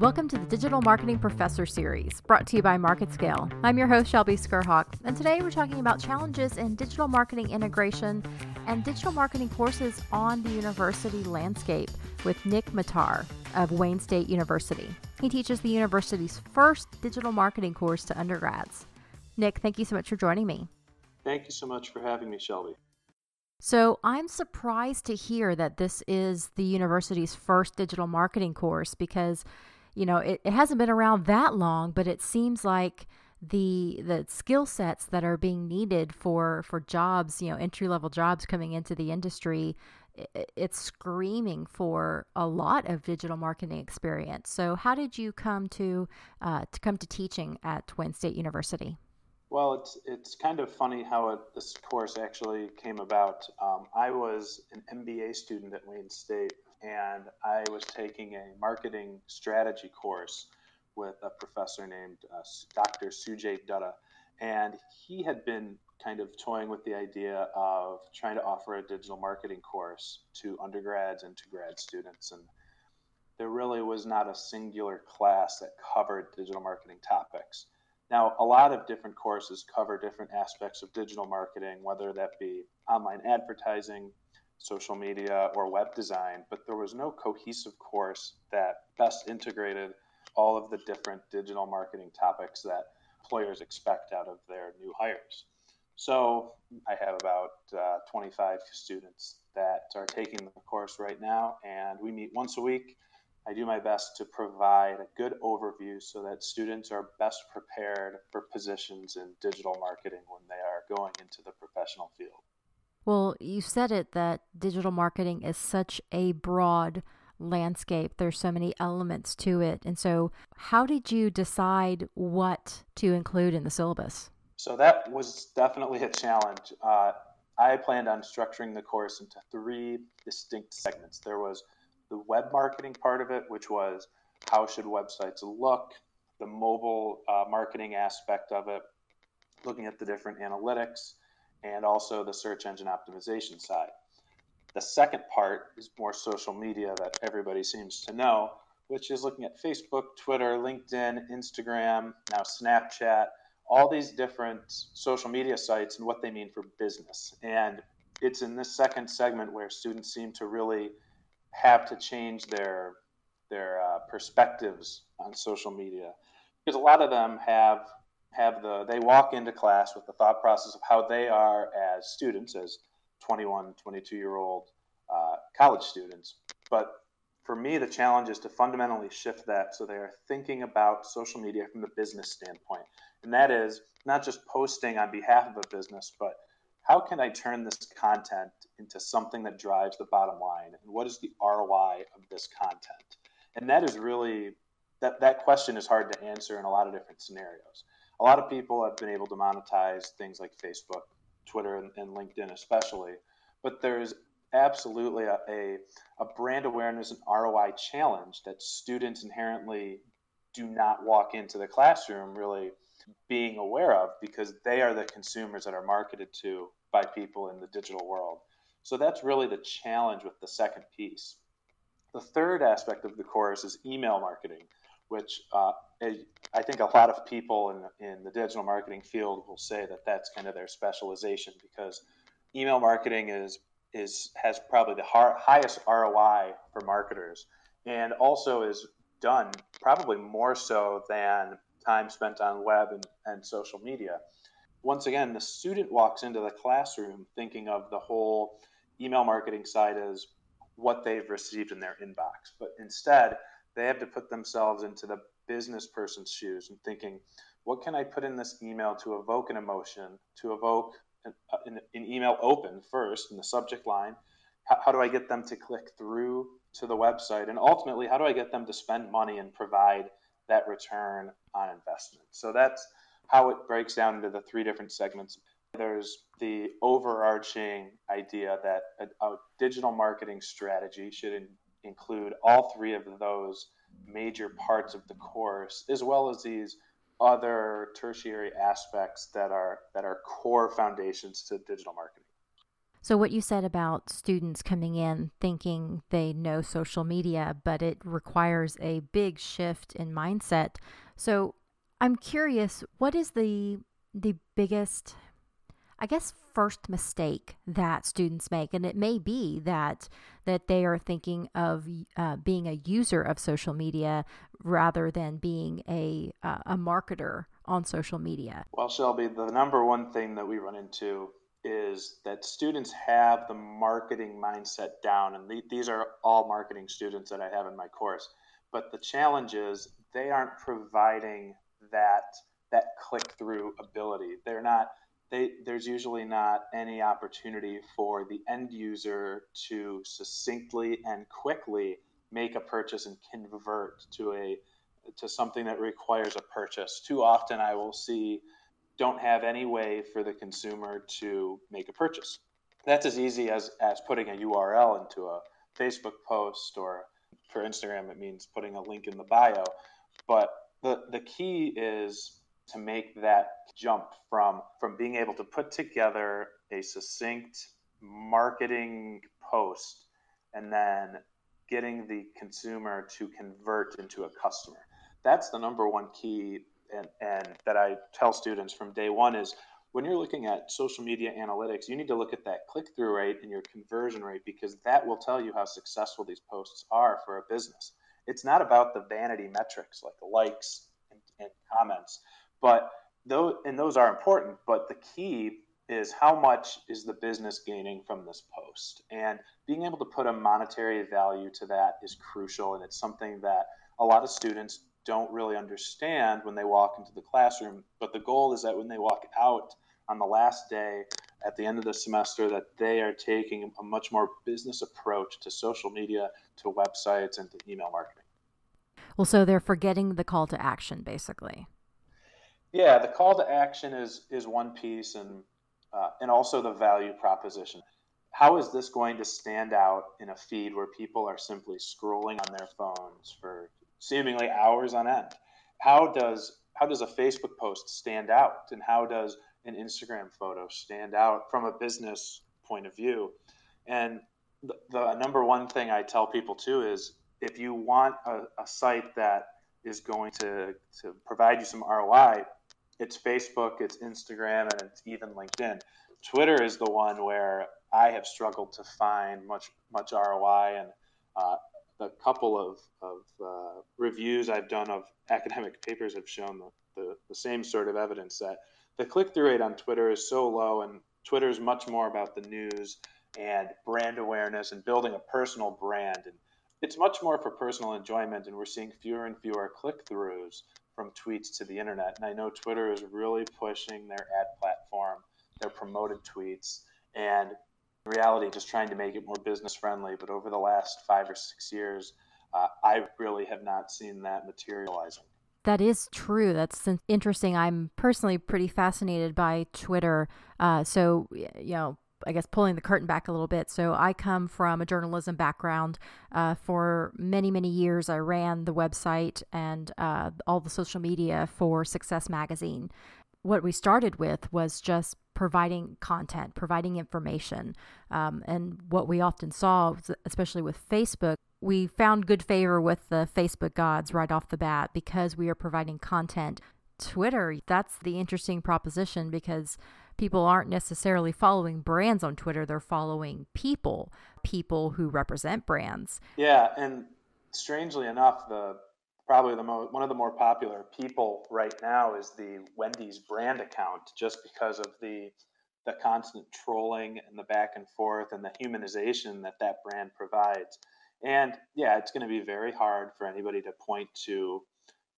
Welcome to the Digital Marketing Professor Series, brought to you by MarketScale. I'm your host, Shelby Skrhak, and today we're talking about challenges in digital marketing integration and digital marketing courses on the university landscape with Nick Matar of Wayne State University. He teaches the university's first digital marketing course to undergrads. Nick, thank you so much for joining me. Thank you so much for having me, Shelby. So, I'm surprised to hear that this is the university's first digital marketing course because you know, it, it hasn't been around that long, but it seems like the the skill sets that are being needed for for jobs, you know, entry level jobs coming into the industry, it, it's screaming for a lot of digital marketing experience. So, how did you come to uh, to come to teaching at Wayne State University? Well, it's it's kind of funny how it, this course actually came about. Um, I was an MBA student at Wayne State and I was taking a marketing strategy course with a professor named uh, Dr. Sujay Dutta. And he had been kind of toying with the idea of trying to offer a digital marketing course to undergrads and to grad students. And there really was not a singular class that covered digital marketing topics. Now, a lot of different courses cover different aspects of digital marketing, whether that be online advertising, social media, or web design, but there was no cohesive course that best integrated all of the different digital marketing topics that employers expect out of their new hires. So I have about uh, 25 students that are taking the course right now, and we meet once a week. I do my best to provide a good overview so that students are best prepared for positions in digital marketing when they are going into the professional field. Well, you said it that digital marketing is such a broad landscape. There's so many elements to it. And so, how did you decide what to include in the syllabus? So, that was definitely a challenge. Uh, I planned on structuring the course into three distinct segments. There was the web marketing part of it, which was how should websites look, the mobile uh, marketing aspect of it, looking at the different analytics, and also the search engine optimization side. The second part is more social media that everybody seems to know, which is looking at Facebook, Twitter, LinkedIn, Instagram, now Snapchat, all these different social media sites and what they mean for business. And it's in this second segment where students seem to really have to change their their uh, perspectives on social media because a lot of them have have the they walk into class with the thought process of how they are as students as 21 22 year old uh, college students. But for me the challenge is to fundamentally shift that so they are thinking about social media from the business standpoint. And that is not just posting on behalf of a business but how can i turn this content into something that drives the bottom line? And what is the roi of this content? And that is really that, that question is hard to answer in a lot of different scenarios a lot of people have been able to monetize things like Facebook, Twitter, and, and LinkedIn, especially. But there's absolutely a, a, a, brand awareness and ROI challenge that students inherently do not walk into the classroom really being aware of because they are the consumers that are marketed to by people in the digital world. So that's really the challenge with the second piece. The third aspect of the course is email marketing which uh, I think a lot of people in, in the digital marketing field will say that that's kind of their specialization because email marketing is is has probably the har- highest ROI for marketers and also is done probably more so than time spent on web and, and social media. Once again, the student walks into the classroom thinking of the whole email marketing side as what they've received in their inbox, but instead they have to put themselves into the business person's shoes and thinking, what can I put in this email to evoke an emotion, to evoke an, uh, an, an email open first in the subject line? How, how do I get them to click through to the website? And ultimately, how do I get them to spend money and provide that return on investment? So that's how it breaks down into the three different segments. There's the overarching idea that a, a digital marketing strategy should include all three of those major parts of the course, as well as these other tertiary aspects that are that are core foundations to digital marketing. So, what you said about students coming in thinking they know social media, but it requires a big shift in mindset. So, I'm curious, what is the the biggest I guess first mistake that students make, and it may be that that they are thinking of uh, being a user of social media rather than being a uh, a marketer on social media. Well, Shelby, the number one thing that we run into is that students have the marketing mindset down, and th- these are all marketing students that I have in my course. But the challenge is they aren't providing that that click through ability. They're not they, there's usually not any opportunity for the end user to succinctly and quickly make a purchase and convert to a to something that requires a purchase. Too often I will see don't have any way for the consumer to make a purchase. That's as easy as, as putting a URL into a Facebook post or for Instagram it means putting a link in the bio. But the, the key is to make that jump from from being able to put together a succinct marketing post and then getting the consumer to convert into a customer. That's the number one key and, and that I tell students from day one is when you're looking at social media analytics, you need to look at that click through rate and your conversion rate because that will tell you how successful these posts are for a business. It's not about the vanity metrics like likes and, and comments. But those and those are important, but the key is how much is the business gaining from this post? And being able to put a monetary value to that is crucial and it's something that a lot of students don't really understand when they walk into the classroom, but the goal is that when they walk out on the last day at the end of the semester that they are taking a much more business approach to social media, to websites and to email marketing. Well, so they're forgetting the call to action basically. Yeah, the call to action is is one piece, and uh, and also the value proposition. How is this going to stand out in a feed where people are simply scrolling on their phones for seemingly hours on end? How does how does a Facebook post stand out, and how does an Instagram photo stand out from a business point of view? And the, the number one thing I tell people too is if you want a, a site that is going to, to provide you some ROI, it's Facebook, it's Instagram, and it's even LinkedIn. Twitter is the one where I have struggled to find much much ROI, and uh, couple of, of uh, reviews I've done of academic papers have shown the, the, the same sort of evidence that the click through rate on Twitter is so low, and Twitter is much more about the news and brand awareness and building a personal brand. And it's much more for personal enjoyment, and we're seeing fewer and fewer click throughs from tweets to the internet. And I know Twitter is really pushing their ad platform, their promoted tweets, and in reality, just trying to make it more business friendly. But over the last five or six years, uh, I really have not seen that materializing. That is true. That's interesting. I'm personally pretty fascinated by Twitter. Uh, so, you know, I guess pulling the curtain back a little bit. So I come from a journalism background. Uh, for many many years, I ran the website and uh, all the social media for Success Magazine. What we started with was just providing content, providing information, um, and what we often saw, especially with Facebook, we found good favor with the Facebook gods right off the bat because we are providing content. Twitter, that's the interesting proposition because people aren't necessarily following brands on Twitter, they're following people, people who represent brands. Yeah, and strangely enough, the probably the mo- one of the more popular people right now is the Wendy's brand account just because of the the constant trolling and the back and forth and the humanization that that brand provides. And yeah, it's going to be very hard for anybody to point to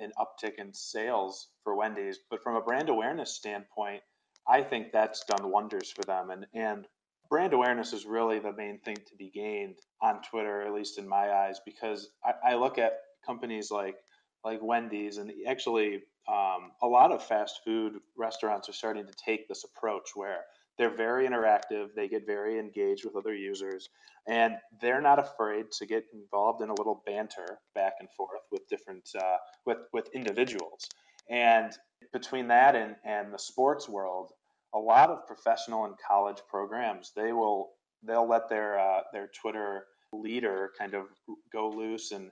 an uptick in sales for Wendy's, but from a brand awareness standpoint, I think that's done wonders for them. And and brand awareness is really the main thing to be gained on Twitter, at least in my eyes, because I, I look at companies like like Wendy's and actually um, a lot of fast food restaurants are starting to take this approach where they're very interactive, they get very engaged with other users, and they're not afraid to get involved in a little banter back and forth with different uh, with with individuals. And between that and, and the sports world, a lot of professional and college programs they will they'll let their uh, their Twitter leader kind of go loose and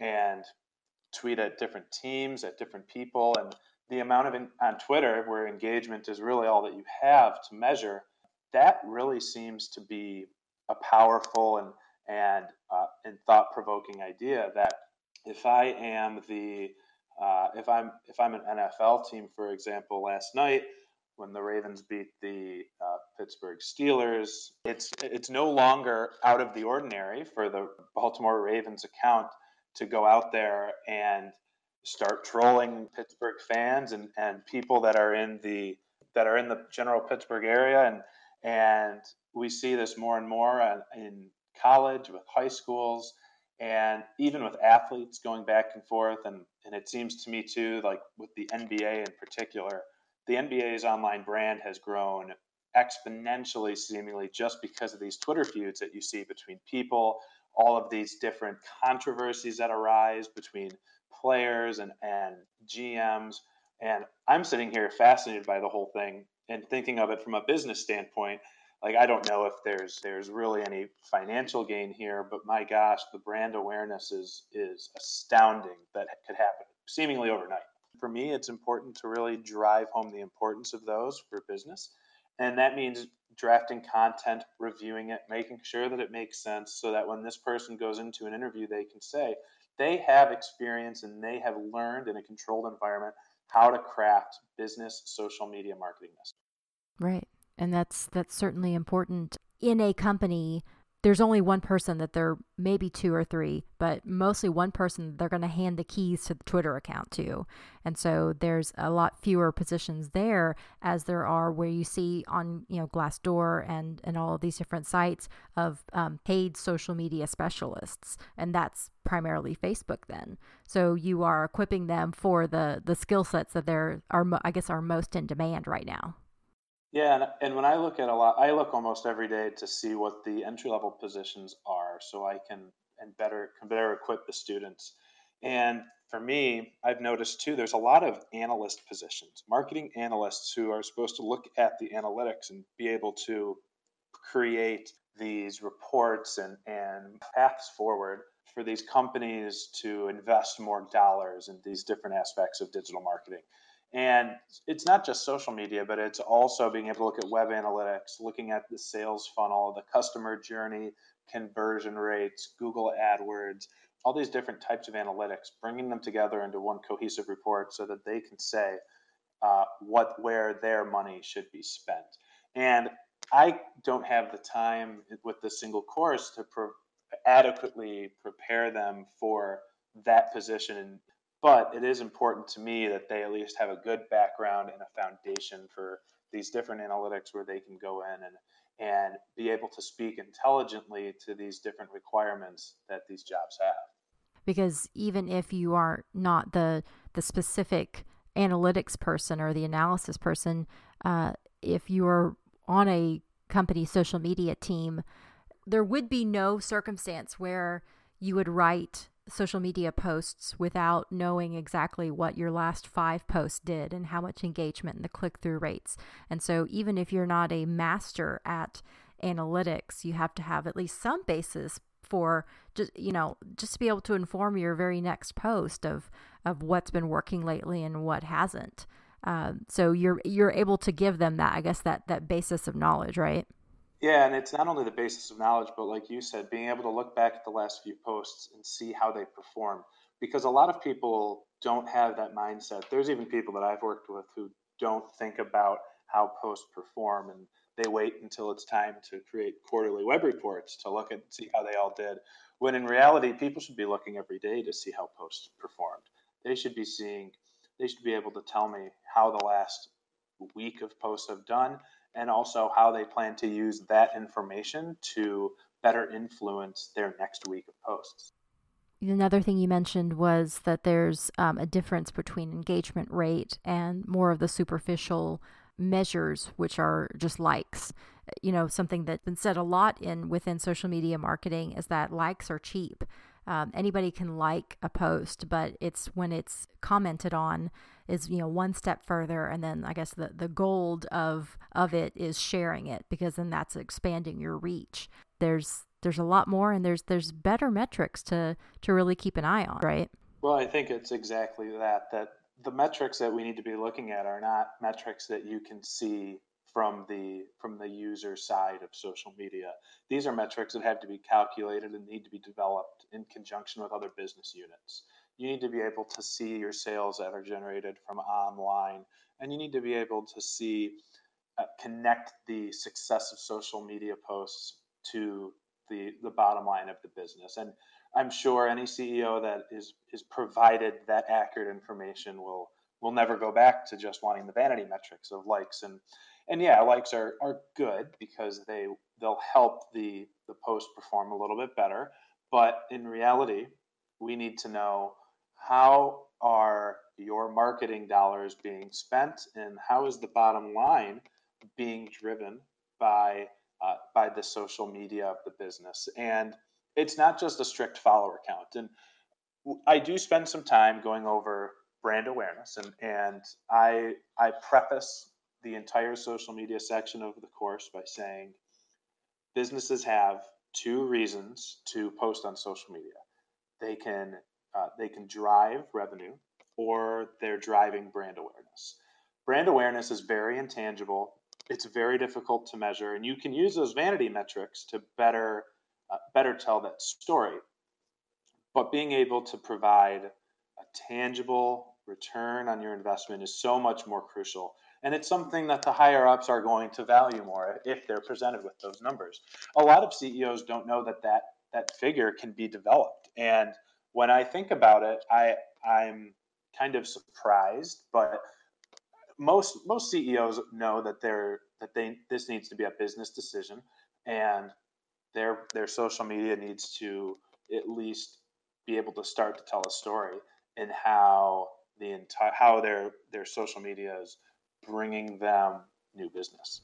and tweet at different teams, at different people, and the amount of in, on Twitter where engagement is really all that you have to measure. That really seems to be a powerful and and uh, and thought provoking idea that if I am the uh, if I'm if I'm an NFL team, for example, last night when the Ravens beat the uh, Pittsburgh Steelers, it's it's no longer out of the ordinary for the Baltimore Ravens account to go out there and start trolling Pittsburgh fans and, and people that are in the that are in the general Pittsburgh area. And and we see this more and more in college with high schools and even with athletes going back and forth. And, and it seems to me too like with the nba in particular the nba's online brand has grown exponentially seemingly just because of these twitter feuds that you see between people all of these different controversies that arise between players and, and gms and i'm sitting here fascinated by the whole thing and thinking of it from a business standpoint like I don't know if there's there's really any financial gain here, but my gosh, the brand awareness is is astounding that could happen seemingly overnight. For me, it's important to really drive home the importance of those for business. And that means drafting content, reviewing it, making sure that it makes sense so that when this person goes into an interview, they can say they have experience and they have learned in a controlled environment how to craft business social media marketing. Right and that's that's certainly important in a company there's only one person that they're maybe two or three, but mostly one person they're going to hand the keys to the Twitter account to. And so there's a lot fewer positions there as there are where you see on, you know, Glassdoor and, and all of these different sites of um, paid social media specialists. And that's primarily Facebook then. So you are equipping them for the, the skill sets that they're, are, I guess, are most in demand right now. Yeah, and, and when I look at a lot, I look almost every day to see what the entry level positions are, so I can and better can better equip the students. And for me, I've noticed too, there's a lot of analyst positions, marketing analysts who are supposed to look at the analytics and be able to create these reports and, and paths forward for these companies to invest more dollars in these different aspects of digital marketing. And it's not just social media, but it's also being able to look at web analytics, looking at the sales funnel, the customer journey, conversion rates, Google AdWords, all these different types of analytics, bringing them together into one cohesive report so that they can say uh, what where their money should be spent. And I don't have the time with the single course to pro- adequately prepare them for that position but it is important to me that they at least have a good background and a foundation for these different analytics where they can go in and and be able to speak intelligently to these different requirements that these jobs have. Because even if you are not the the specific analytics person or the analysis person uh, if you're on a company social media team there would be no circumstance where you would write social media posts without knowing exactly what your last five posts did and how much engagement and the click through rates. And so, even if you're not a master at analytics, you have to have at least some basis for just you know just to be able to inform your very next post of of what's been working lately and what hasn't. Um, so you're you're able to give them that I guess that that basis of knowledge, right? Yeah, and it's not only the basis of knowledge, but like you said, being able to look back at the last few posts and see how they perform. Because a lot of people don't have that mindset. There's even people that I've worked with who don't think about how posts perform and they wait until it's time to create quarterly web reports to look at see how they all did. When in reality, people should be looking every day to see how posts performed. They should be seeing, they should be able to tell me how the last week of posts have done and also how they plan to use that information to better influence their next week of posts. Another thing you mentioned was that there's um, a difference between engagement rate and more of the superficial measures, which are just likes. You know, something that's been said a lot in within social media marketing is that likes are cheap. um, anybody can like a post, but it's when it's commented on is you know one step further, and then I guess the the gold of of it is sharing it because then that's expanding your reach. There's there's a lot more, and there's there's better metrics to to really keep an eye on, right? Well, I think it's exactly that. That the metrics that we need to be looking at are not metrics that you can see from the from the user side of social media. These are metrics that have to be calculated and need to be developed in conjunction with other business units. You need to be able to see your sales that are generated from online, and you need to be able to see uh, connect the success of social media posts to the the bottom line of the business. And I'm sure any CEO that is is provided that accurate information will will never go back to just wanting the vanity metrics of likes and and yeah, likes are, are good because they they'll help the the post perform a little bit better. But in reality, we need to know how are your marketing dollars being spent and how is the bottom line being driven by uh, by the social media of the business and it's not just a strict follower count and i do spend some time going over brand awareness and and i i preface the entire social media section of the course by saying businesses have two reasons to post on social media. They can uh, they can drive revenue or they're driving brand awareness. Brand awareness is very intangible. It's very difficult to measure, and you can use those vanity metrics to better uh, better tell that story. But being able to provide a tangible return on your investment is so much more crucial and it's something that the higher ups are going to value more if they're presented with those numbers. A lot of CEOs don't know that that, that figure can be developed. And when I think about it, I, I'm kind of surprised, but most most CEOs know that they're that they this needs to be a business decision and their their social media needs to at least be able to start to tell a story in how the entire how their their social media is bringing them new business.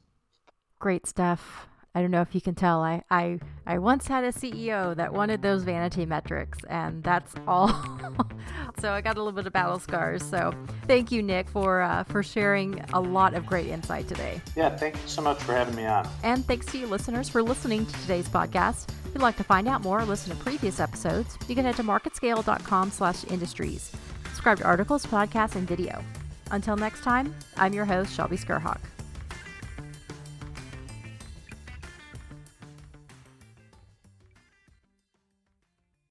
Great stuff. I don't know if you can tell. I, I, I once had a CEO that wanted those vanity metrics, and that's all. so I got a little bit of battle scars. So thank you, Nick, for uh, for sharing a lot of great insight today. Yeah, thank you so much for having me on. And thanks to you, listeners, for listening to today's podcast. If you'd like to find out more or listen to previous episodes, you can head to marketscale.com/industries. Subscribe to articles, podcasts, and video. Until next time, I'm your host, Shelby Skrhak.